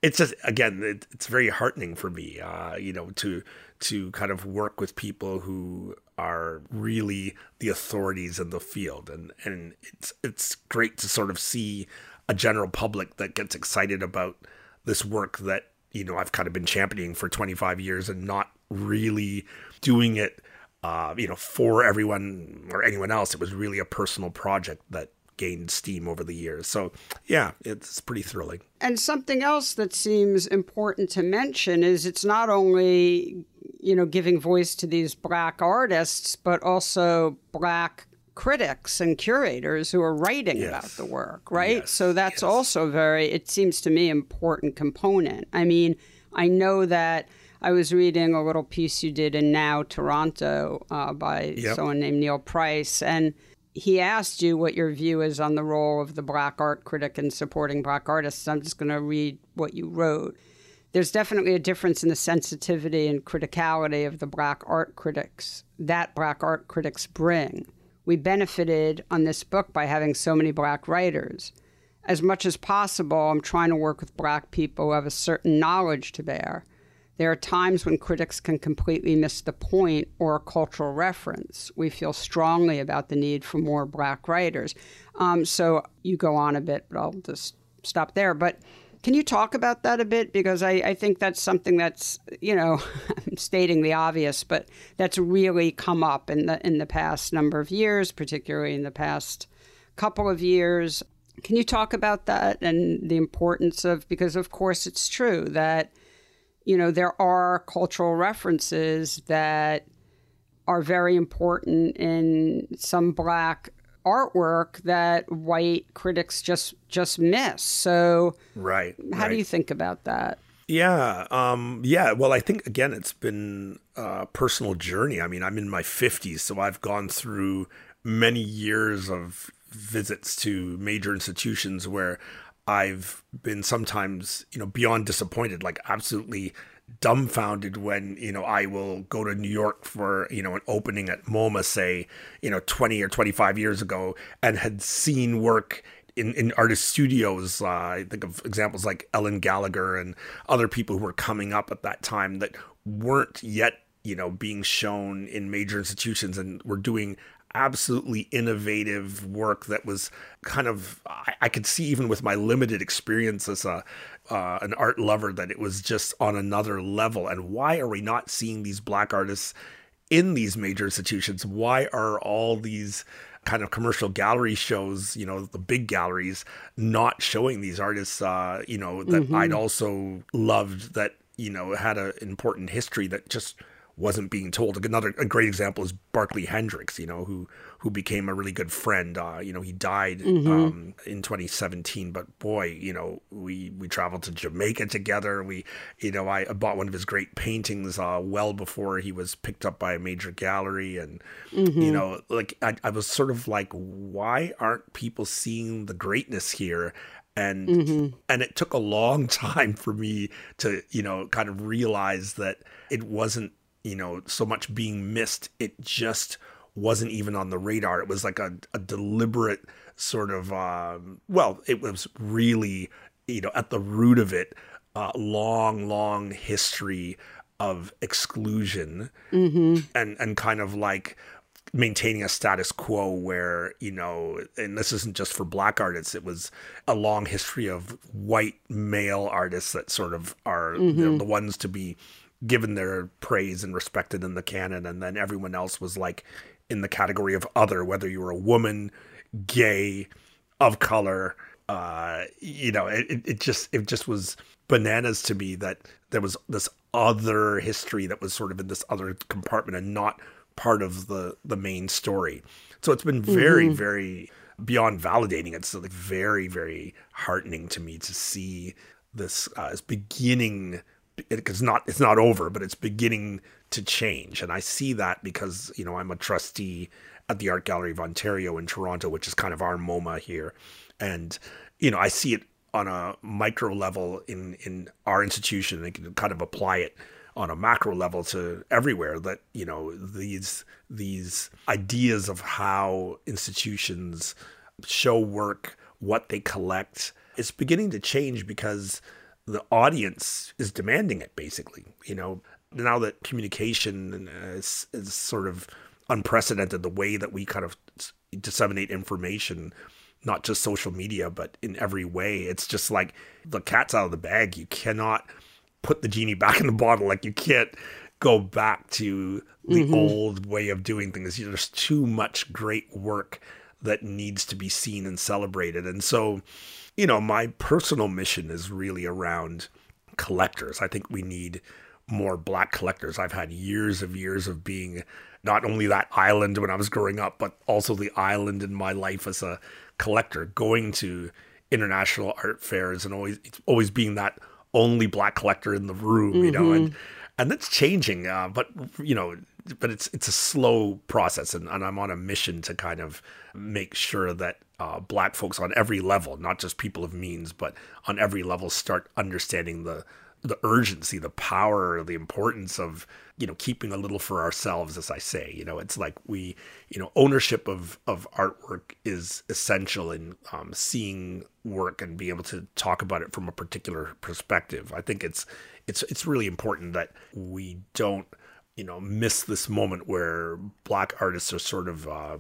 it's just again it, it's very heartening for me, uh, you know, to to kind of work with people who are really the authorities in the field. And and it's it's great to sort of see a general public that gets excited about this work that you know I've kind of been championing for 25 years and not really doing it uh, you know for everyone or anyone else it was really a personal project that gained steam over the years so yeah it's pretty thrilling and something else that seems important to mention is it's not only you know, giving voice to these black artists, but also black critics and curators who are writing yes. about the work, right? Yes. So that's yes. also very, it seems to me, important component. I mean, I know that I was reading a little piece you did in Now Toronto uh, by yep. someone named Neil Price, and he asked you what your view is on the role of the black art critic in supporting black artists. I'm just going to read what you wrote there's definitely a difference in the sensitivity and criticality of the black art critics that black art critics bring. We benefited on this book by having so many black writers. As much as possible, I'm trying to work with black people who have a certain knowledge to bear. There are times when critics can completely miss the point or a cultural reference. We feel strongly about the need for more black writers. Um, so you go on a bit, but I'll just stop there. But can you talk about that a bit? Because I, I think that's something that's, you know, I'm stating the obvious, but that's really come up in the in the past number of years, particularly in the past couple of years. Can you talk about that and the importance of because of course it's true that you know there are cultural references that are very important in some black artwork that white critics just just miss. So, right. How right. do you think about that? Yeah, um, yeah. Well, I think again, it's been a personal journey. I mean, I'm in my 50s, so I've gone through many years of visits to major institutions where I've been sometimes, you know, beyond disappointed, like absolutely dumbfounded when you know I will go to New York for you know an opening at MoMA, say you know twenty or twenty five years ago, and had seen work in, in artist studios. Uh, I think of examples like Ellen Gallagher and other people who were coming up at that time that weren't yet you know being shown in major institutions and were doing absolutely innovative work that was kind of I, I could see even with my limited experience as a uh, an art lover that it was just on another level. And why are we not seeing these black artists in these major institutions? Why are all these kind of commercial gallery shows, you know, the big galleries, not showing these artists, uh, you know, that mm-hmm. I'd also loved that, you know, had an important history that just wasn't being told. Another a great example is Barkley Hendricks, you know, who who became a really good friend. Uh, you know, he died mm-hmm. um, in 2017, but boy, you know, we we traveled to Jamaica together. We, you know, I bought one of his great paintings uh, well before he was picked up by a major gallery, and mm-hmm. you know, like I, I was sort of like, why aren't people seeing the greatness here? and mm-hmm. and it took a long time for me to you know kind of realize that it wasn't you know, so much being missed. It just wasn't even on the radar. It was like a, a deliberate sort of, um, well, it was really, you know, at the root of it, uh, long, long history of exclusion mm-hmm. and, and kind of like maintaining a status quo where you know and this isn't just for black artists it was a long history of white male artists that sort of are mm-hmm. the ones to be given their praise and respected in the canon, and then everyone else was like in the category of other, whether you were a woman, gay, of color. Uh, you know, it, it just it just was bananas to me that there was this other history that was sort of in this other compartment and not part of the the main story. So it's been very, mm-hmm. very beyond validating. It's like very, very heartening to me to see this uh, beginning it's not it's not over, but it's beginning to change, and I see that because you know I'm a trustee at the Art Gallery of Ontario in Toronto, which is kind of our MoMA here, and you know I see it on a micro level in in our institution and can kind of apply it on a macro level to everywhere that you know these these ideas of how institutions show work what they collect it's beginning to change because the audience is demanding it basically you know? Now that communication is, is sort of unprecedented the way that we kind of disseminate information not just social media but in every way it's just like the cat's out of the bag. You cannot put the genie back in the bottle. Like you can't go back to the mm-hmm. old way of doing things. There's too much great work that needs to be seen and celebrated. And so you know, my personal mission is really around collectors. I think we need more black collectors. I've had years of years of being not only that island when I was growing up, but also the island in my life as a collector, going to international art fairs and always always being that only black collector in the room, you know, and mm-hmm. and that's changing. Uh, but you know, but it's it's a slow process, and, and I'm on a mission to kind of make sure that uh, black folks on every level, not just people of means, but on every level, start understanding the the urgency, the power, the importance of you know keeping a little for ourselves. As I say, you know, it's like we, you know, ownership of of artwork is essential in um, seeing work and be able to talk about it from a particular perspective. I think it's it's it's really important that we don't you know miss this moment where black artists are sort of uh,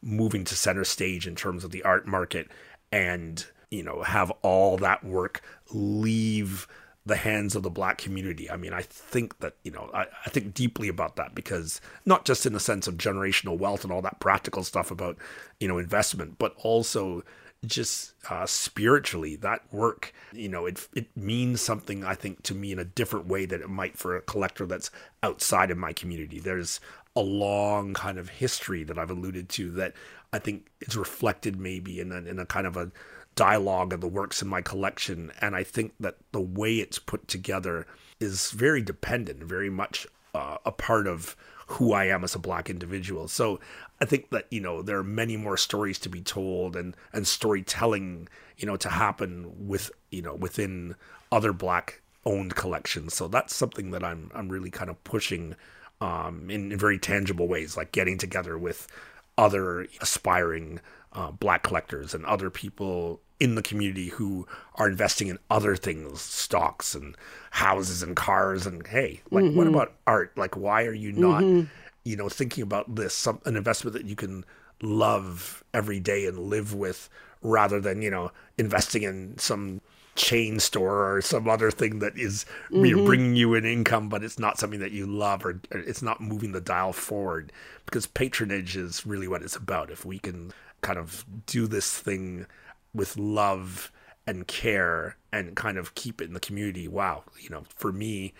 moving to center stage in terms of the art market and you know have all that work leave the hands of the black community. I mean, I think that, you know, I, I, think deeply about that because not just in the sense of generational wealth and all that practical stuff about, you know, investment, but also just uh, spiritually, that work, you know, it it means something I think to me in a different way that it might for a collector that's outside of my community. There's a long kind of history that I've alluded to that I think is reflected maybe in a, in a kind of a dialogue of the works in my collection, and I think that the way it's put together is very dependent, very much uh, a part of who I am as a black individual. So I think that you know there are many more stories to be told and and storytelling you know to happen with you know within other black owned collections. So that's something that I'm I'm really kind of pushing um, in, in very tangible ways, like getting together with other aspiring uh, black collectors and other people in the community who are investing in other things, stocks and houses and cars. And hey, like, mm-hmm. what about art? Like, why are you not, mm-hmm. You know, thinking about this, some, an investment that you can love every day and live with rather than, you know, investing in some chain store or some other thing that is, you know, Mm-hmm. bringing you an income, but it's not something that you love or, or it's not moving the dial forward. Because patronage is really what it's about. If we can kind of do this thing with love and care and kind of keep it in the community, wow, you know, for me,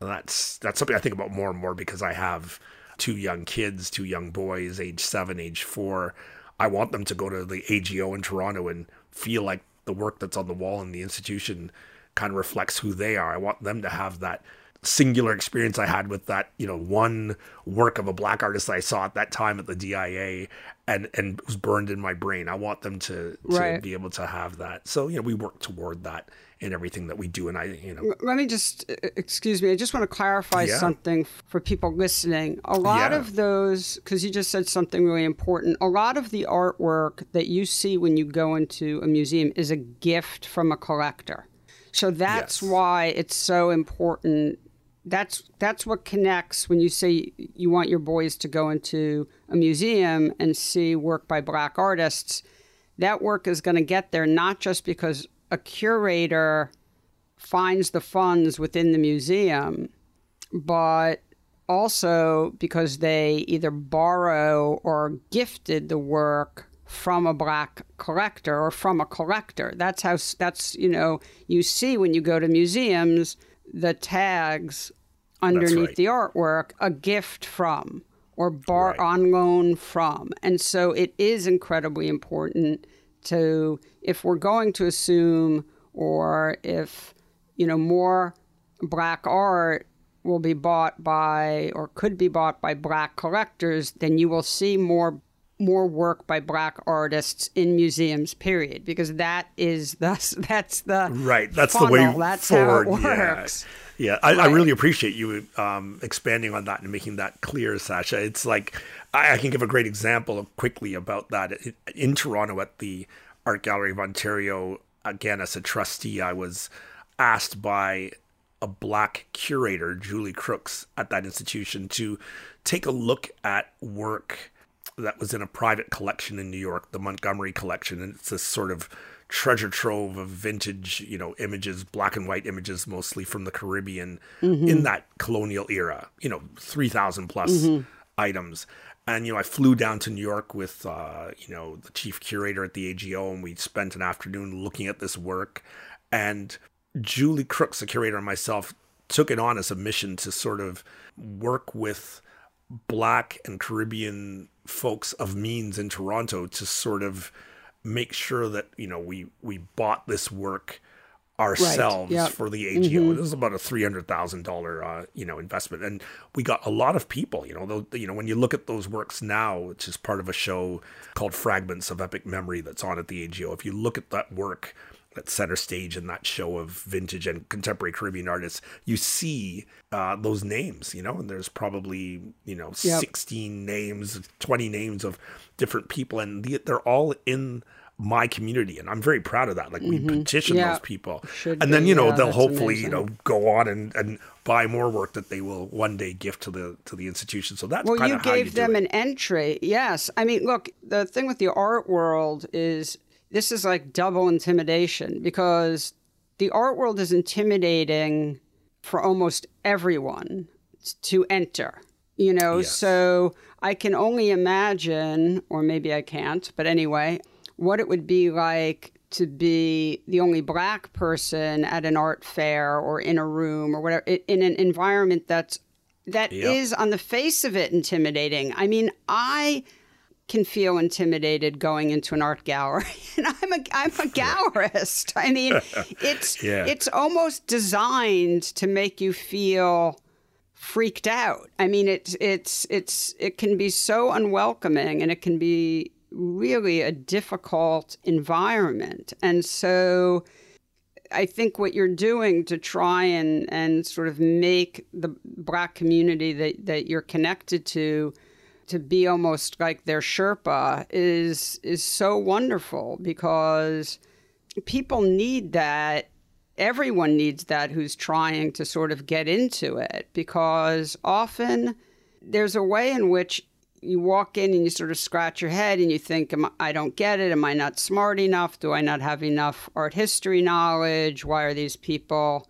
that's that's something I think about more and more because I have two young kids, two young boys, age seven, age four. I want them to go to the AGO in Toronto and feel like the work that's on the wall in the institution kind of reflects who they are. I want them to have that singular experience I had with that, you know, one work of a black artist I saw at that time at the DIA and and was burned in my brain. I want them to, to Right. be able to have that. So, you know, we work toward that in everything that we do and I, you know, Let me just, excuse me, I just want to clarify Yeah. something for people listening. A lot Yeah. of those, because you just said something really important, a lot of the artwork that you see when you go into a museum is a gift from a collector. So that's Yes. why it's so important. That's that's what connects when you say you want your boys to go into a museum and see work by black artists. That work is going to get there not just because a curator finds the funds within the museum, but also because they either borrow or gifted the work from a black collector or from a collector. That's how that's you know you see when you go to museums the tags underneath right. the artwork a gift from or bar Right. on loan from. And so it is incredibly important to if we're going to assume or if you know more black art will be bought by or could be bought by black collectors then you will see more more work by black artists in museums period because that is thus that's the Right. That's the way that's forward. how it works Yeah. I, I Right. really appreciate you um, expanding on that and making that clear, Sasha. It's like I, I can give a great example of quickly about that in, in Toronto at the Art Gallery of Ontario. Again, as a trustee, I was asked by a black curator, Julie Crooks, at that institution to take a look at work that was in a private collection in New York, the Montgomery collection, and it's this sort of treasure trove of vintage, you know, images, black and white images, mostly from the Caribbean in that colonial era. You know, three thousand plus items. And you know, I flew down to New York with uh, you know the chief curator at the AGO, and we spent an afternoon looking at this work. And Julie Crooks, the curator, and myself took it on as a mission to sort of work with black and Caribbean folks of means in Toronto to sort of make sure that you know we we bought this work ourselves Yep. for the AGO. It was about a three hundred thousand dollar uh, you know investment, and we got a lot of people. You know, though you know when you look at those works now, which is part of a show called Fragments of Epic Memory that's on at the AGO. If you look at that work at center stage in that show of vintage and contemporary Caribbean artists, you see uh, those names, you know, and there's probably, you know, Yep. 16 names, 20 names of different people, and the, they're all in my community. And I'm very proud of that. Like, we petition Mm-hmm. Yeah. those people. Should and then, be, you know, yeah, they'll hopefully, you know, go on and, and buy more work that they will one day gift to the to the institution. So that's Well, you of how you gave them an entry. Yes. I mean, look, the thing with the art world is this is like double intimidation because the art world is intimidating for almost everyone to enter. You know, Yes. so I can only imagine, or maybe I can't, but anyway, what it would be like to be the only black person at an art fair or in a room or whatever in an environment that's that is Yep. on the face of it intimidating. I mean, I can feel intimidated going into an art gallery, and I'm a I'm a gallerist. I mean, it's Yeah. it's almost designed to make you feel freaked out. I mean, it's it's it's it can be so unwelcoming, and it can be really a difficult environment, and so. I think what you're doing to try and, and sort of make the black community that, that you're connected to to be almost like their Sherpa is is so wonderful because people need that. Everyone needs that who's trying to sort of get into it because often there's a way in which you walk in and you sort of scratch your head and you think, I don't get it. Am I not smart enough? Do I not have enough art history knowledge? Why are these people,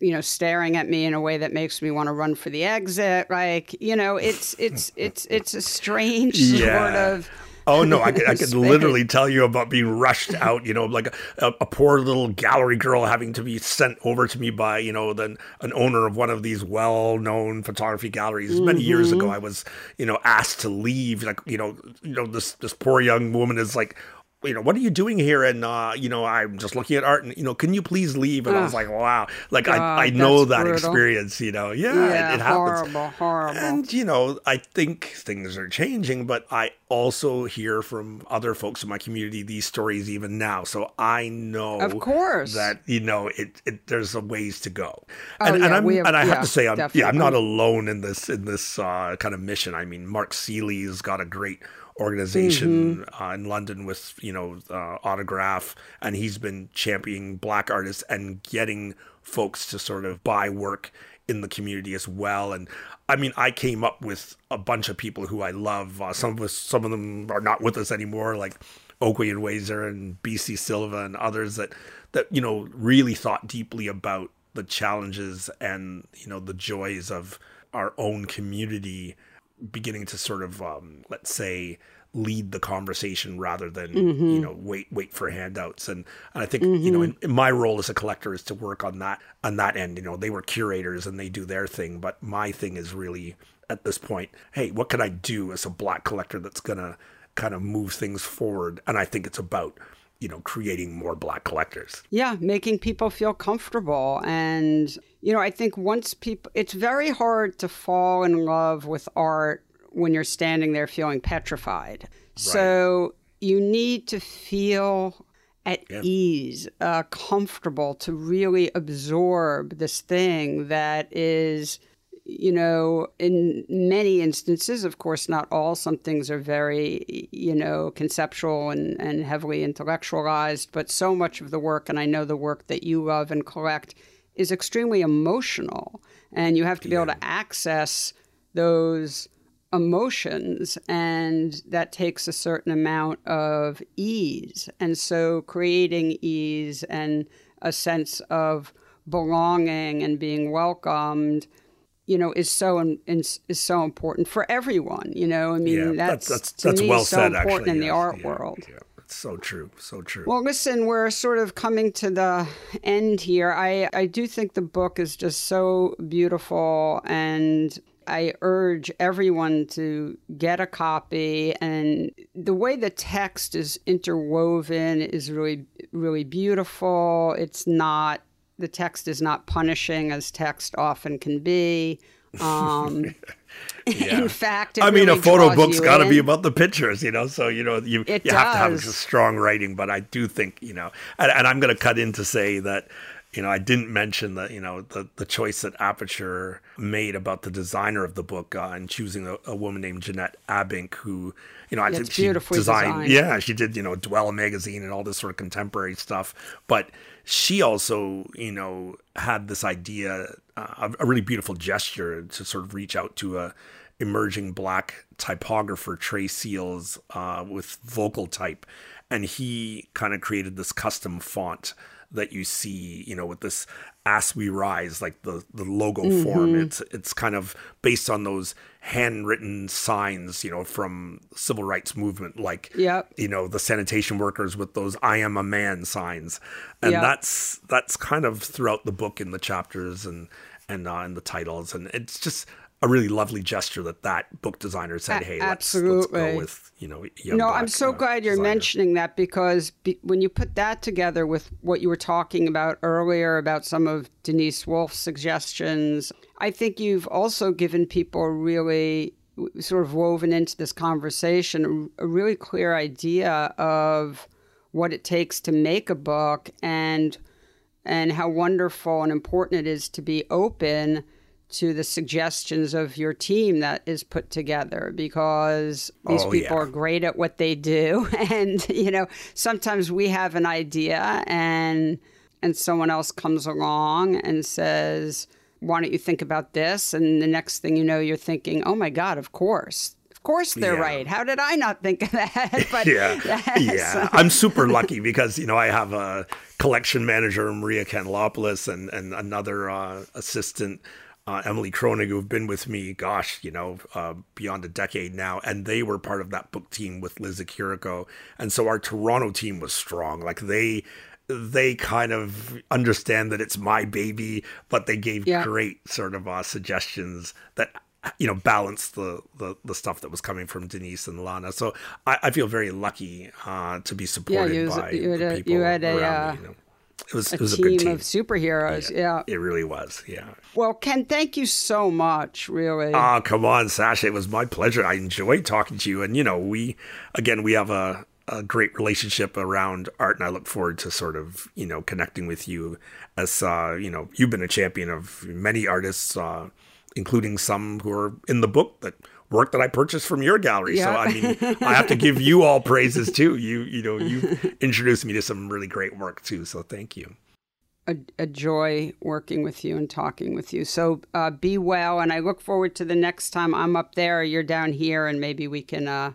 you know, staring at me in a way that makes me want to run for the exit? Like, you know, it's it's it's it's a strange yeah. sort of Oh no, I could, I could literally tell you about being rushed out. You know, like a, a, poor little gallery girl having to be sent over to me by you know then an owner of one of these well-known photography galleries. Mm-hmm. Many years ago, mm-hmm. I was you know asked to leave. Like you know, you know this this poor young woman is like you know, what are you doing here? And, uh, you know, I'm just looking at art and, you know, can you please leave? And I was like, wow, like God, I, I know that brutal. experience, you know, yeah, yeah it, it happens. Horrible, horrible. And, you know, I think things are changing, but I also hear from other folks in my community these stories even now. So I know, of course, that, you know, it, it there's a ways to go. Oh, and, yeah, and, I'm, have, and I yeah, have to say, I'm, definitely. yeah, I'm not alone in this, in this, uh, kind of mission. I mean, Mark Sealy's got a great organization mm-hmm. uh, in London with you know uh, autograph, and he's been championing black artists and getting folks to sort of buy work in the community as well. And I mean, I came up with a bunch of people who I love. Uh, some of us, some of them are not with us anymore, like Okwui Enwezor and Bisi Silva and others that that you know really thought deeply about the challenges and you know the joys of our own community beginning to sort of um, let's say lead the conversation rather than mm-hmm. you know wait wait for handouts and, and i think mm-hmm. you know in, in, my role as a collector is to work on that on that end you know they were curators and they do their thing but my thing is really at this point hey what can i do as a black collector that's gonna kind of move things forward and i think it's about you know creating more black collectors yeah making people feel comfortable and you know i think once people it's very hard to fall in love with art when you're standing there feeling petrified right. so you need to feel at yeah. ease uh, comfortable to really absorb this thing that is you know, in many instances, of course, not all, some things are very, you know, conceptual and, and heavily intellectualized, but so much of the work, and I know the work that you love and collect, is extremely emotional. And you have to be yeah. able to access those emotions, and that takes a certain amount of ease. And so creating ease and a sense of belonging and being welcomed you know, is so is, is so important for everyone. You know, I mean, yeah, that's that's that's, that's well so said. Important actually, in the art yeah, world. Yeah. It's so true, so true. Well, listen, we're sort of coming to the end here. I I do think the book is just so beautiful and I urge everyone to get a copy. And the way the text is interwoven is really, really beautiful. It's not the text is not punishing as text often can be. Um, yeah. In fact, I mean, really a photo book's got to be about the pictures, you know. So you know, you it you does. have to have strong writing. But I do think you know, and, and I'm going to cut in to say that you know, I didn't mention that, you know, the, the choice that Aperture made about the designer of the book uh, and choosing a, a, woman named Jeanette Abbink, who, you know, I think she designed, designed, yeah, she did, you know, Dwell magazine and all this sort of contemporary stuff. But she also, you know, had this idea, uh, a really beautiful gesture to sort of reach out to a emerging black typographer, Trey Seals, uh, with vocal type. And he kind of created this custom font that you see, you know, with this as we rise, like the the logo mm-hmm. form. It's it's kind of based on those handwritten signs, you know, from civil rights movement, like yep. you know, the sanitation workers with those "I am a man" signs, and yep. that's that's kind of throughout the book in the chapters and and uh, in the titles, and it's just a really lovely gesture that that book designer said, "Hey, let's, let's, go with you know." no, I'm so uh, glad you're designer. mentioning that because be, when you put that together with what you were talking about earlier about some of Denise Wolff's suggestions, I think you've also given people really sort of woven into this conversation a really clear idea of what it takes to make a book and and how wonderful and important it is to be open to the suggestions of your team that is put together because these oh, people yeah. are great at what they do and you know sometimes we have an idea and and someone else comes along and says why don't you think about this and the next thing you know you're thinking oh my god of course of course they're Yeah. right. How did I not think of that? But yeah, yes. yeah. I'm super lucky because you know I have a collection manager, Maria Candelopoulos, and and another uh, assistant, uh, Emily Kronig, who've been with me, gosh, you know, uh, beyond a decade now, and they were part of that book team with Liz Ikiriko, and so our Toronto team was strong. Like they. They kind of understand that it's my baby, but they gave Yeah. great sort of uh, suggestions that you know balance the, the the stuff that was coming from Denise and Lana. So I, I feel very lucky uh, to be supported you was- by you had the a- people you had a, around uh, me. You know. It was a it was a team, good team. of superheroes. Yeah. It really was. Yeah. Well, Ken, thank you so much. Really. Oh, come on, Sasha. It was my pleasure. I enjoyed talking to you. And, you know, we, again, we have a, a great relationship around art. And I look forward to sort of, you know, connecting with you as, uh, you know, you've been a champion of many artists, uh, including some who are in the book that work that I purchased from your gallery. So, I mean, I have to give you all praises too. You, you know, you introduced me to some really great work too. So thank you. a, a joy working with you and talking with you. So uh, be well, and I look forward to the next time I'm up there, or you're down here, and maybe we can uh,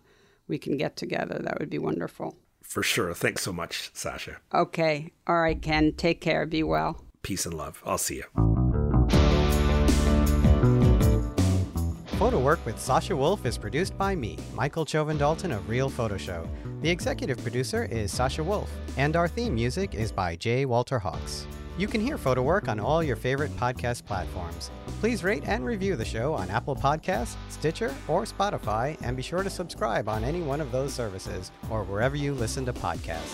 we can get together. That would be wonderful. For sure. Thanks so much, Sasha. Okay, all right, Ken. Take care. Be well. Peace and love. I'll see you. Photo Work with Sasha Wolf is produced by me, Michael Chovan Dalton of Real Photo Show. The executive producer is Sasha Wolf, and our theme music is by J. Walter Hawkes. You can hear Photo Work on all your favorite podcast platforms. Please rate and review the show on Apple Podcasts, Stitcher, or Spotify, and be sure to subscribe on any one of those services or wherever you listen to podcasts.